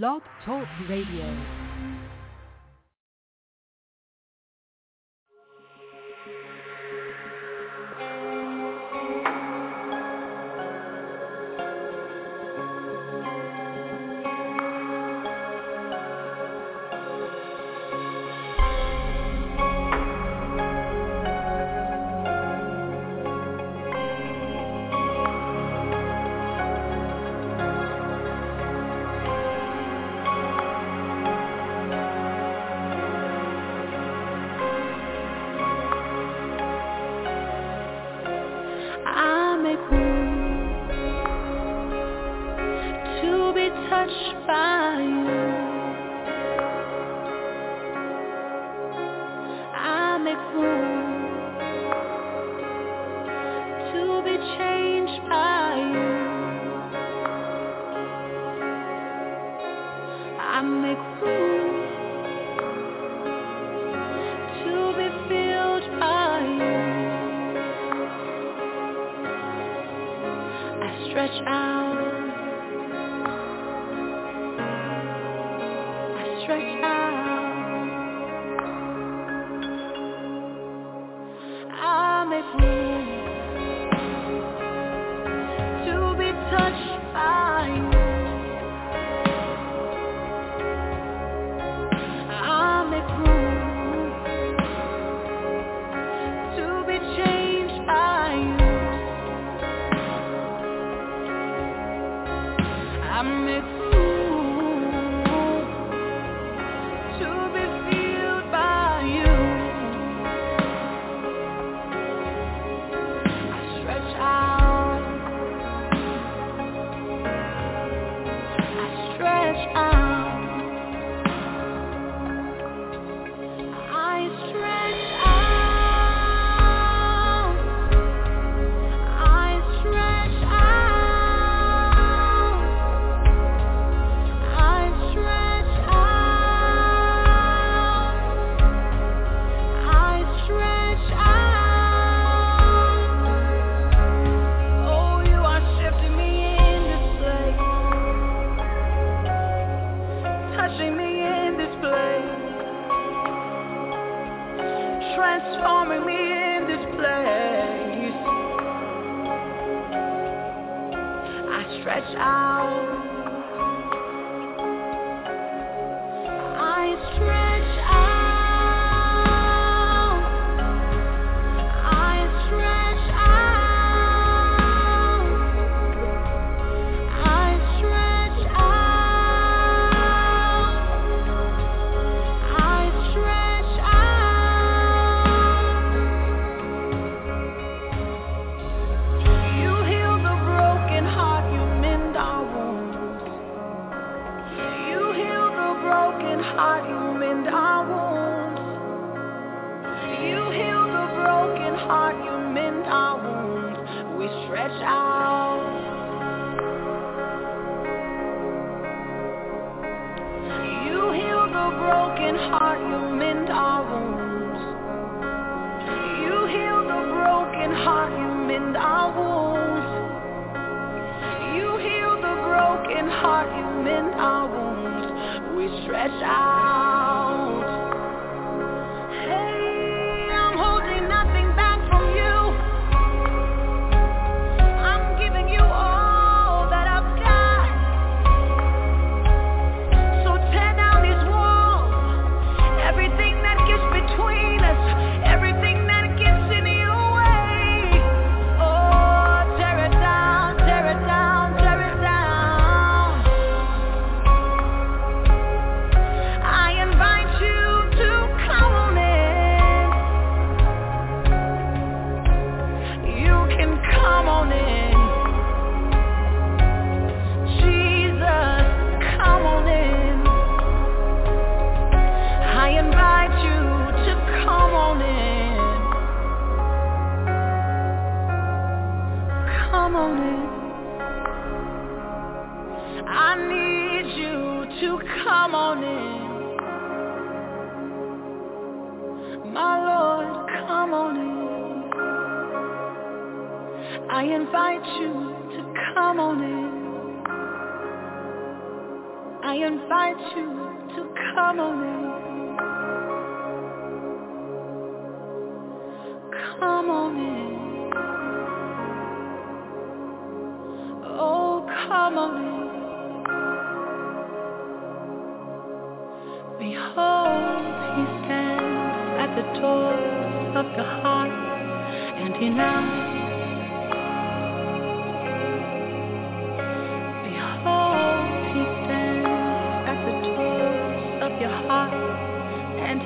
Blog Talk Radio. avec vous. heart, you mend our wounds. You heal the broken heart, I invite you to come on in. I invite you to come on in. Come on in. Oh, come on in. Behold, he stands at the door of your heart, and he knocks.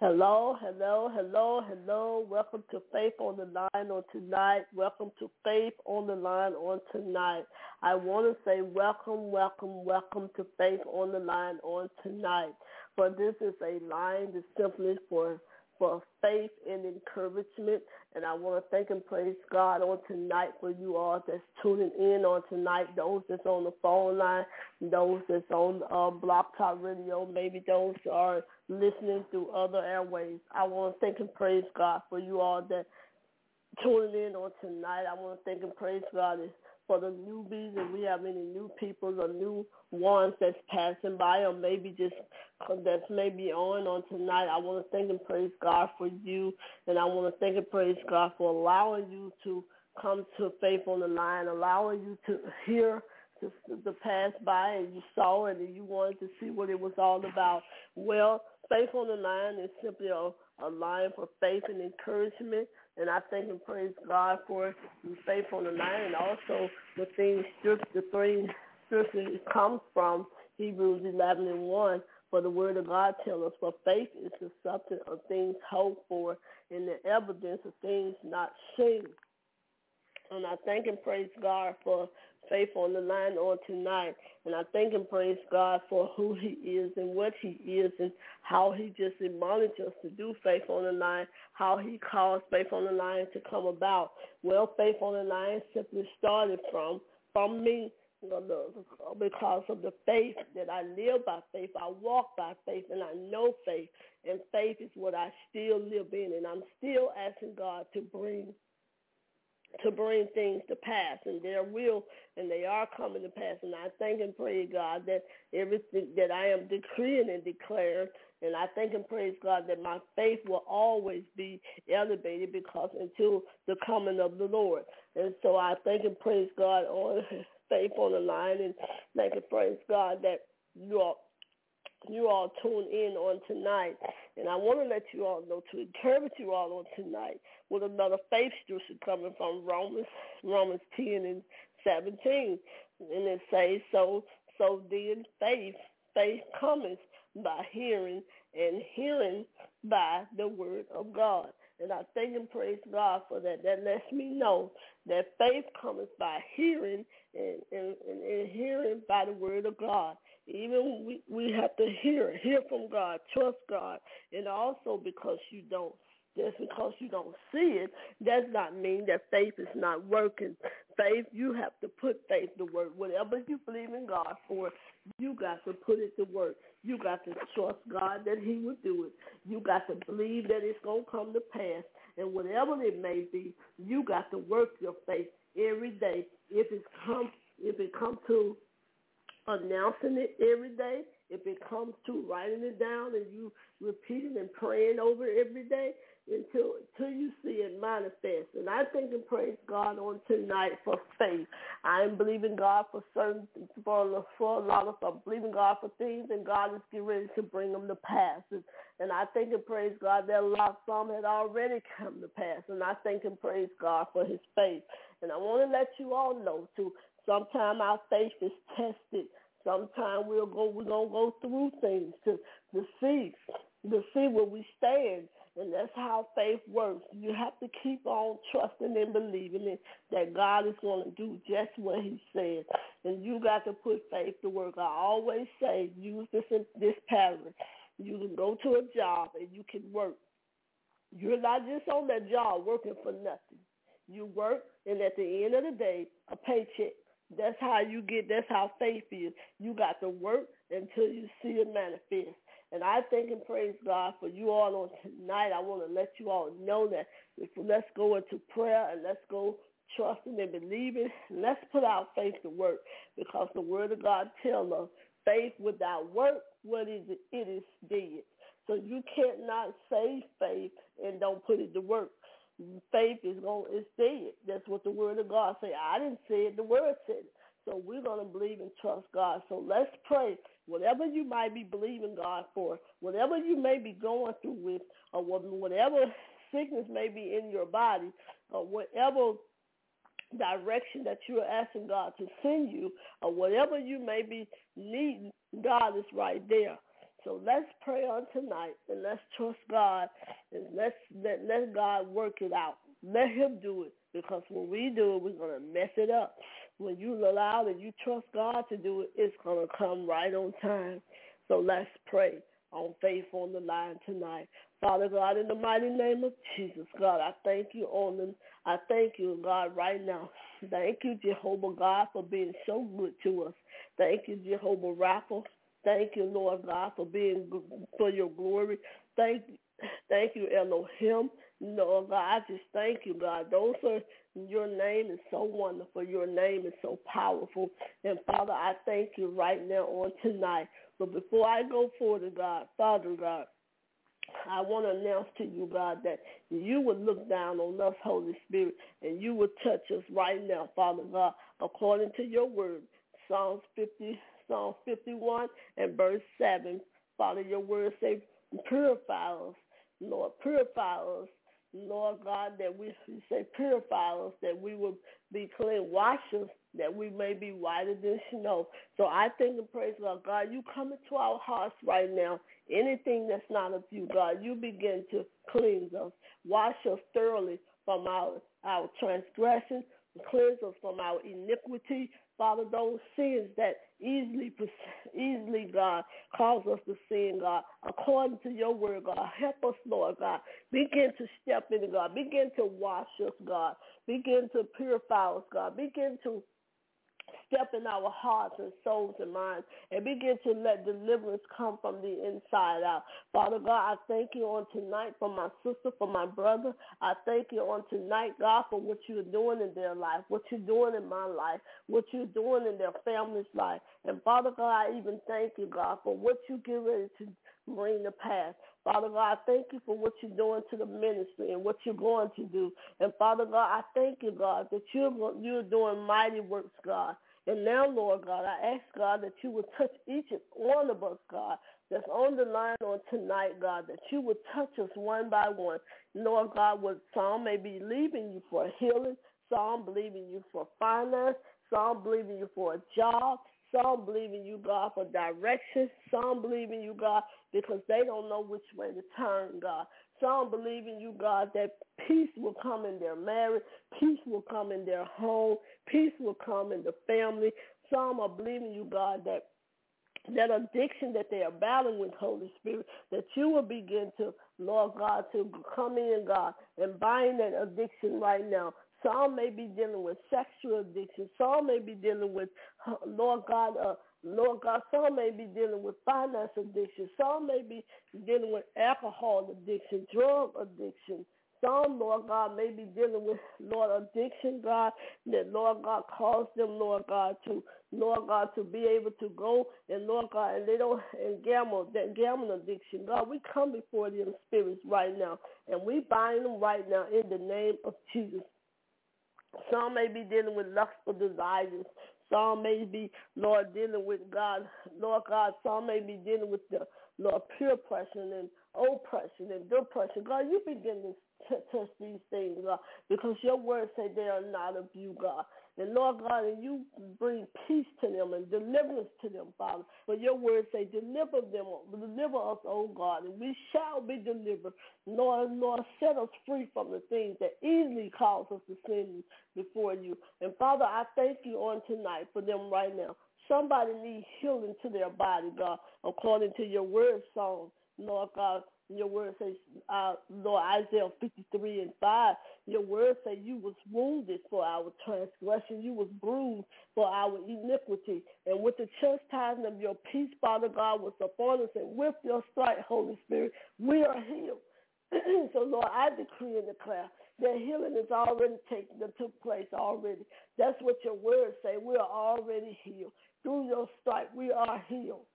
Hello, hello, hello, hello. Welcome to Faith on the Line on tonight. Welcome to Faith on the Line on tonight. I want to say welcome, welcome, welcome to Faith on the Line on tonight. For this is a line that's simply for for faith and encouragement. And I want to thank and praise God on tonight for you all that's tuning in on tonight, those that's on the phone line, those that's on uh, Blog Talk Radio, maybe those are listening through other airways. I want to thank and praise God for you all that tuning in on tonight. I want to thank and praise God for the newbies and we have any new people or new ones that's passing by or maybe just uh, that's maybe on on tonight. I want to thank and praise God for you and I want to thank and praise God for allowing you to come to faith on the line, allowing you to hear to, pass by and you saw it and you wanted to see what it was all about. Well, faith on the line is simply a, a line for faith and encouragement. And I thank and praise God for faith on the line and also the things, the three scriptures comes from Hebrews 11 and 1. For the word of God tells us, for faith is the substance of things hoped for and the evidence of things not seen. And I thank and praise God for faith on the line on tonight. And I thank and praise God for who he is and what he is and how he just admonished us to do faith on the line, how he caused faith on the line to come about. Well, faith on the line simply started from from me because of the faith that I live by faith, I walk by faith, and I know faith. And faith is what I still live in, and I'm still asking God to bring to bring things to pass, and there will, and they are coming to pass. And I thank and praise God that everything that I am decreeing and declaring, and I thank and praise God that my faith will always be elevated because until the coming of the Lord. And so I thank and praise God on faith on the line, and thank and praise God that you all you all tune in on tonight. And I want to let you all know to encourage you all on tonight with another faith scripture coming from Romans Romans ten and seventeen. And it says, So so then faith faith cometh by hearing and hearing by the word of God. And I thank and praise God for that. That lets me know that faith comes by hearing and, and, and hearing by the word of God. Even we, we have to hear, hear from God, trust God, and also because you don't just because you don't see it does not mean that faith is not working. Faith, you have to put faith to work. Whatever you believe in God for, you got to put it to work. You got to trust God that he will do it. You got to believe that it's going to come to pass. And whatever it may be, you got to work your faith every day. If it comes, if it comes to announcing it every day, if it comes to writing it down and you repeating and praying over it every day, until until you see it manifest. And I think and praise God on tonight for faith. I am believing God for certain for for a lot of I'm believing God for things, and God is getting ready to bring them to pass. And, I think and praise God that a lot some had already come to pass. And I think and praise God for His faith. And I want to let you all know too. Sometimes our faith is tested. Sometimes we'll go we're gonna go through things to to see to see where we stand and that's how faith works. You have to keep on trusting and believing it, that God is going to do just what he said. And you got to put faith to work. I always say, use this, this pattern. You can go to a job and you can work. You're not just on that job working for nothing. You work, and at the end of the day, a paycheck. That's how you get, that's how faith is. You got to work until you see it manifest. And I thank and praise God for you all on tonight. I want to let you all know that if, let's go into prayer and let's go trusting and believing. Let's put our faith to work because the word of God tells us faith without work, what is it? It is dead. So you can't not say faith and don't put it to work. Faith is gonna is dead. That's what the word of God say. I didn't say it. The word said it. So we're going to believe and trust God. So let's pray whatever you might be believing God for, whatever you may be going through with, or whatever sickness may be in your body, or whatever direction that you're asking God to send you, or whatever you may be needing, God is right there. So let's pray on tonight and let's trust God and let's let, let God work it out. Let him do it because when we do it, we're going to mess it up when you allow and you trust God to do it, it's going to come right on time. So let's pray on faith on the line tonight. Father God, in the mighty name of Jesus, God, I thank you on the, I thank you, God, right now. Thank you, Jehovah God, for being so good to us. Thank you, Jehovah Rapha. Thank you, Lord God, for being for your glory. Thank, thank you, Elohim. Lord God, I just thank you, God. Those are your name is so wonderful. Your name is so powerful. And Father, I thank you right now on tonight. But before I go forward, God, Father God, I want to announce to you, God, that you would look down on us, Holy Spirit, and you would touch us right now, Father God, according to your word. Psalms 50, Psalm 51 and verse 7. Father, your word say, purify us, Lord, purify us Lord God, that we say purify us, that we will be clean, wash us, that we may be whiter than snow. So I thank and praise God. God, you come into our hearts right now. Anything that's not of you, God, you begin to cleanse us, wash us thoroughly from our, our transgression, cleanse us from our iniquity, Father, those sins that easily, easily, God, cause us to sin, God, according to your word, God. Help us, Lord, God. Begin to step in, God. Begin to wash us, God. Begin to purify us, God. Begin to step in our hearts and souls and minds and begin to let deliverance come from the inside out. Father God, I thank you on tonight for my sister, for my brother. I thank you on tonight, God, for what you're doing in their life, what you're doing in my life, what you're doing in their family's life. And Father God, I even thank you, God, for what you get ready to bring to pass. Father God, I thank you for what you're doing to the ministry and what you're going to do. And Father God, I thank you, God, that you're, you're doing mighty works, God. And now, Lord God, I ask, God, that you would touch each and one of us, God, that's on the line on tonight, God, that you would touch us one by one. Lord God, what some may be leaving you for healing, some believing you for finance, some believing you for a job, some believe in you, God, for direction. Some believe in you, God, because they don't know which way to turn, God. Some believe in you, God, that peace will come in their marriage, peace will come in their home, peace will come in the family. Some are believing you, God, that that addiction that they are battling with, Holy Spirit, that you will begin to, Lord God, to come in, God, and bind that addiction right now. Some may be dealing with sexual addiction. Some may be dealing with, Lord God, uh, Lord God, some may be dealing with finance addiction. Some may be dealing with alcohol addiction, drug addiction. Some, Lord God, may be dealing with, Lord, addiction, God, that, Lord God, caused them, Lord God, to, Lord God, to be able to go and, Lord God, and they don't, and gamble, that gambling addiction. God, we come before them spirits right now, and we bind them right now in the name of Jesus. Some may be dealing with lustful desires. Some may be, Lord, dealing with God, Lord God. Some may be dealing with the Lord pure oppression and oppression and depression. God, you begin to touch these things, God, because your word say they are not of you, God. And Lord God, and you bring peace to them and deliverance to them, Father. But your word say, deliver them, deliver us, oh God, and we shall be delivered. Lord, Lord, set us free from the things that easily cause us to sin before you. And Father, I thank you on tonight for them right now. Somebody needs healing to their body, God, according to your word song, Lord God. Your word says, uh, Lord, Isaiah 53 and 5, your word says you was wounded for our transgression. You was bruised for our iniquity. And with the chastisement of your peace, Father God, was upon us. And with your stripes, Holy Spirit, we are healed. so, Lord, I decree and declare that healing is already taken, that took place already. That's what your words say. We are already healed. Through your stripe, we are healed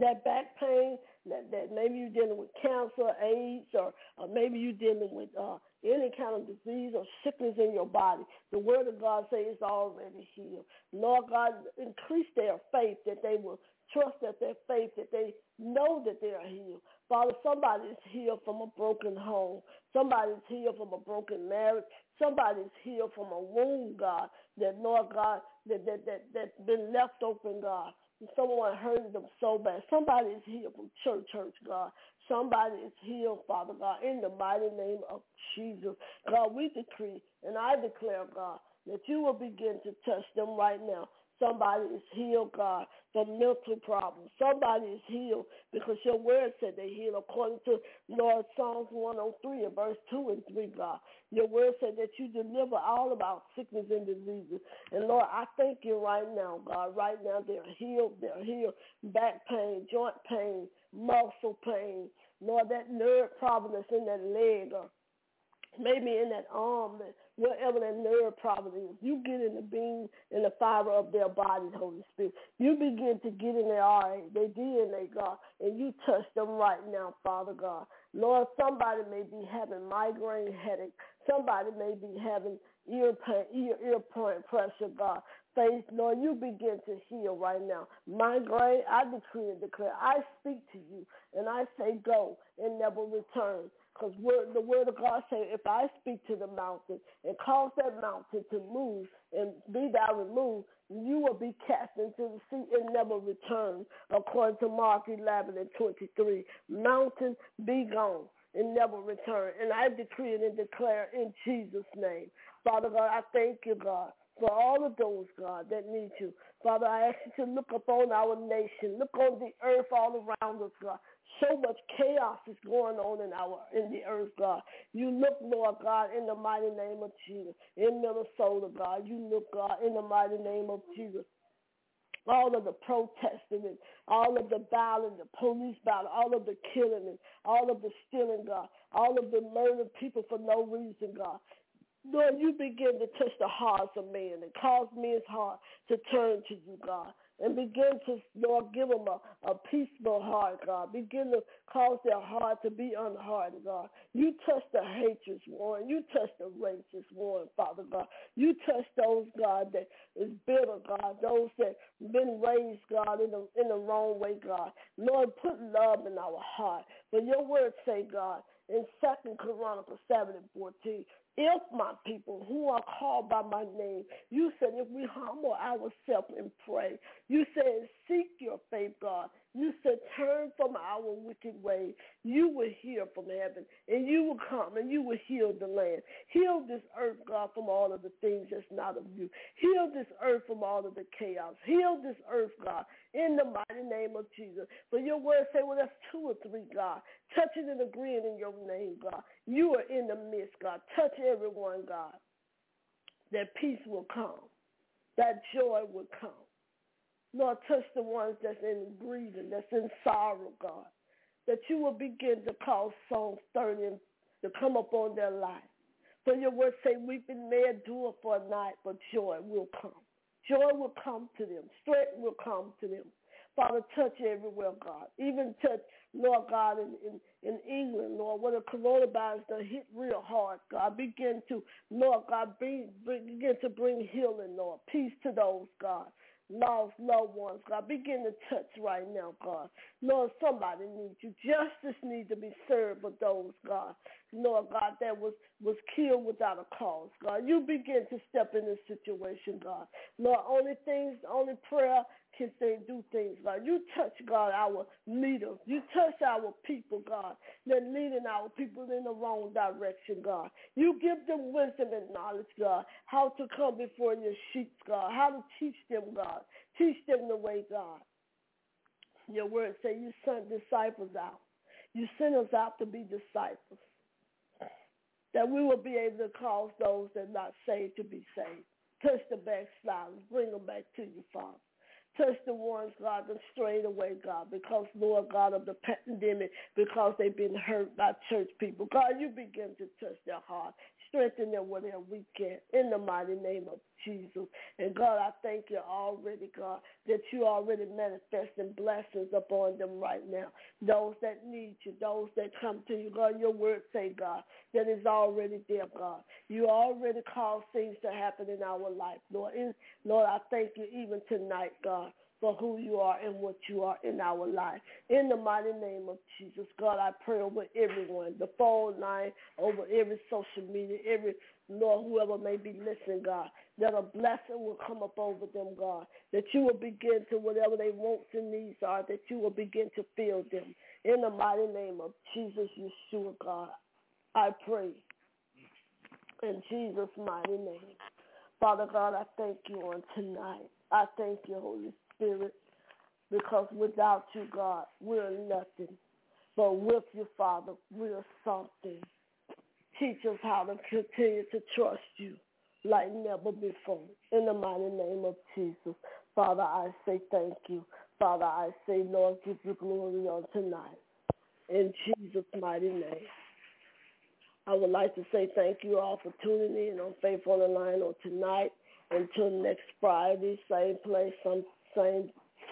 that back pain, that, that maybe you're dealing with cancer, AIDS, or, or maybe you're dealing with uh, any kind of disease or sickness in your body. The word of God says it's already healed. Lord God, increase their faith that they will trust that their faith, that they know that they are healed. Father, somebody is healed from a broken home. Somebody is healed from a broken marriage. Somebody is healed from a wound, God, that, Lord God, that, that, that, that's been left open, God someone hurting them so bad. Somebody is healed from church, church, God. Somebody is healed, Father God, in the mighty name of Jesus. God, we decree and I declare, God, that you will begin to touch them right now. Somebody is healed, God, from mental problems. Somebody is healed because your word said they heal according to Lord Psalms 103 and verse 2 and 3, God. Your word said that you deliver all about sickness and diseases. And Lord, I thank you right now, God. Right now they're healed. They're healed. Back pain, joint pain, muscle pain. Lord, that nerve problem that's in that leg or maybe in that arm, that wherever that nerve problem is, you get in the beam and the fiber of their bodies, Holy Spirit. You begin to get in their RA, their DNA, God, and you touch them right now, Father God. Lord, somebody may be having migraine headache. Somebody may be having ear pain, ear, ear point pressure, God. Faith, Lord, you begin to heal right now. Migraine, I decree and declare. I speak to you, and I say go and never return. Because the word of God says, if I speak to the mountain and cause that mountain to move and be thou removed, you will be cast into the sea and never return, according to Mark 11 and 23. Mountain, be gone and never return. And I decree it and declare in Jesus' name. Father God, I thank you, God, for all of those, God, that need you. Father, I ask you to look upon our nation, look on the earth all around us, God so much chaos is going on in our in the earth, God. You look, Lord God, in the mighty name of Jesus. In Minnesota, God, you look, God, in the mighty name of Jesus. All of the protesting and all of the violence, the police violence, all of the killing and all of the stealing, God, all of the murdering people for no reason, God. Lord, you begin to touch the hearts of men and cause men's heart to turn to you, God and begin to, Lord, give them a, a peaceful heart, God. Begin to cause their heart to be unhardened, God. You touch the hatred one. You touch the racist one, Father God. You touch those, God, that is bitter, God. Those that been raised, God, in the, in the wrong way, God. Lord, put love in our heart. For your words say, God, in Second Chronicles 7 and 14, if my people who are called by my name, you said if we humble ourselves and pray, you said seek your faith, God. You said turn from our wicked way. You will hear from heaven and you will come and you will heal the land. Heal this earth, God, from all of the things that's not of you. Heal this earth from all of the chaos. Heal this earth, God, in the mighty name of Jesus. For your word say, well, that's two or three, God, touching and agreeing in your name, God. You are in the midst, God. Touch everyone, God. That peace will come. That joy will come. Lord, touch the ones that's in grieving, that's in sorrow, God. That you will begin to cause Psalms 30 to come upon their life. For your word say, weeping may endure for a night, but joy will come. Joy will come to them. Strength will come to them. Father, touch everywhere, God. Even touch, Lord God, in, in, in England, Lord, where the coronavirus done hit real hard, God. Begin to, Lord God, bring, begin to bring healing, Lord. Peace to those, God lost loved ones, God. Begin to touch right now, God. Lord, somebody needs you. Justice needs to be served with those, God. Lord God, that was, was killed without a cause, God. You begin to step in this situation, God. Lord, only things, only prayer can they do things, God. You touch, God, our leaders. You touch our people, God. They're leading our people in the wrong direction, God. You give them wisdom and knowledge, God, how to come before your sheep, God, how to teach them, God. Teach them the way, God. Your word say you sent disciples out. You sent us out to be disciples. That we will be able to cause those that are not saved to be saved. Touch the backsliders. Bring them back to you, Father. Touch the ones, God, that strayed away, God, because, Lord God, of the pandemic, because they've been hurt by church people. God, you begin to touch their heart. Strengthen them where they're weak at. In the mighty name of Jesus. And God, I thank you already, God, that you already manifesting blessings upon them right now. Those that need you, those that come to you, God, your word say, God, that is already there, God. You already caused things to happen in our life, Lord. And Lord, I thank you even tonight, God for who you are and what you are in our life. In the mighty name of Jesus, God, I pray over everyone, the phone line, over every social media, every Lord, whoever may be listening, God, that a blessing will come up over them, God, that you will begin to, whatever they wants and needs are, that you will begin to fill them. In the mighty name of Jesus, Yeshua, God, I pray. In Jesus' mighty name. Father God, I thank you on tonight. I thank you, Holy Spirit, because without you, God, we're nothing. But with you, Father, we're something. Teach us how to continue to trust you like never before. In the mighty name of Jesus. Father, I say thank you. Father, I say, Lord, give you glory on tonight. In Jesus' mighty name. I would like to say thank you all for tuning in on Faith on the Line on tonight. Until next Friday, same place, some same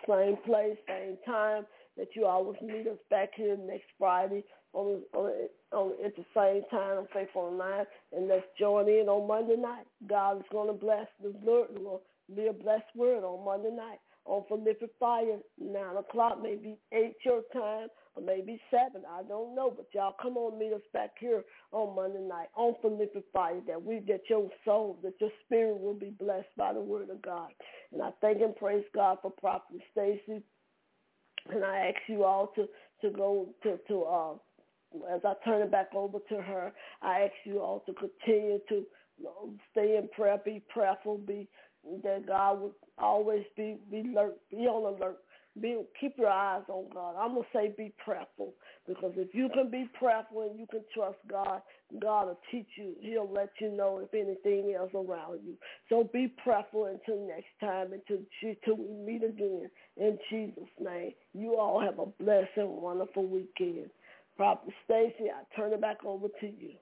same place, same time. That you always meet us back here next Friday on, on, on at the same time on Faith on the Line, and let's join in on Monday night. God is going to bless the Lord. Will be a blessed word on Monday night on Prolific Fire, 9 o'clock, maybe 8 your time, or maybe 7. I don't know, but y'all come on, meet us back here on Monday night on Prolific Fire, that we, that your soul, that your spirit will be blessed by the word of God. And I thank and praise God for Prophet Stacy. And I ask you all to, to go to, to uh, as I turn it back over to her, I ask you all to continue to you know, stay in prayer, be prayerful, be that God would always be be alert, be on alert, be keep your eyes on God. I'm gonna say be prayerful because if you can be prayerful and you can trust God, God will teach you. He'll let you know if anything else around you. So be prayerful until next time, until until we meet again. In Jesus' name, you all have a blessed and wonderful weekend. Prophet Stacy, I turn it back over to you.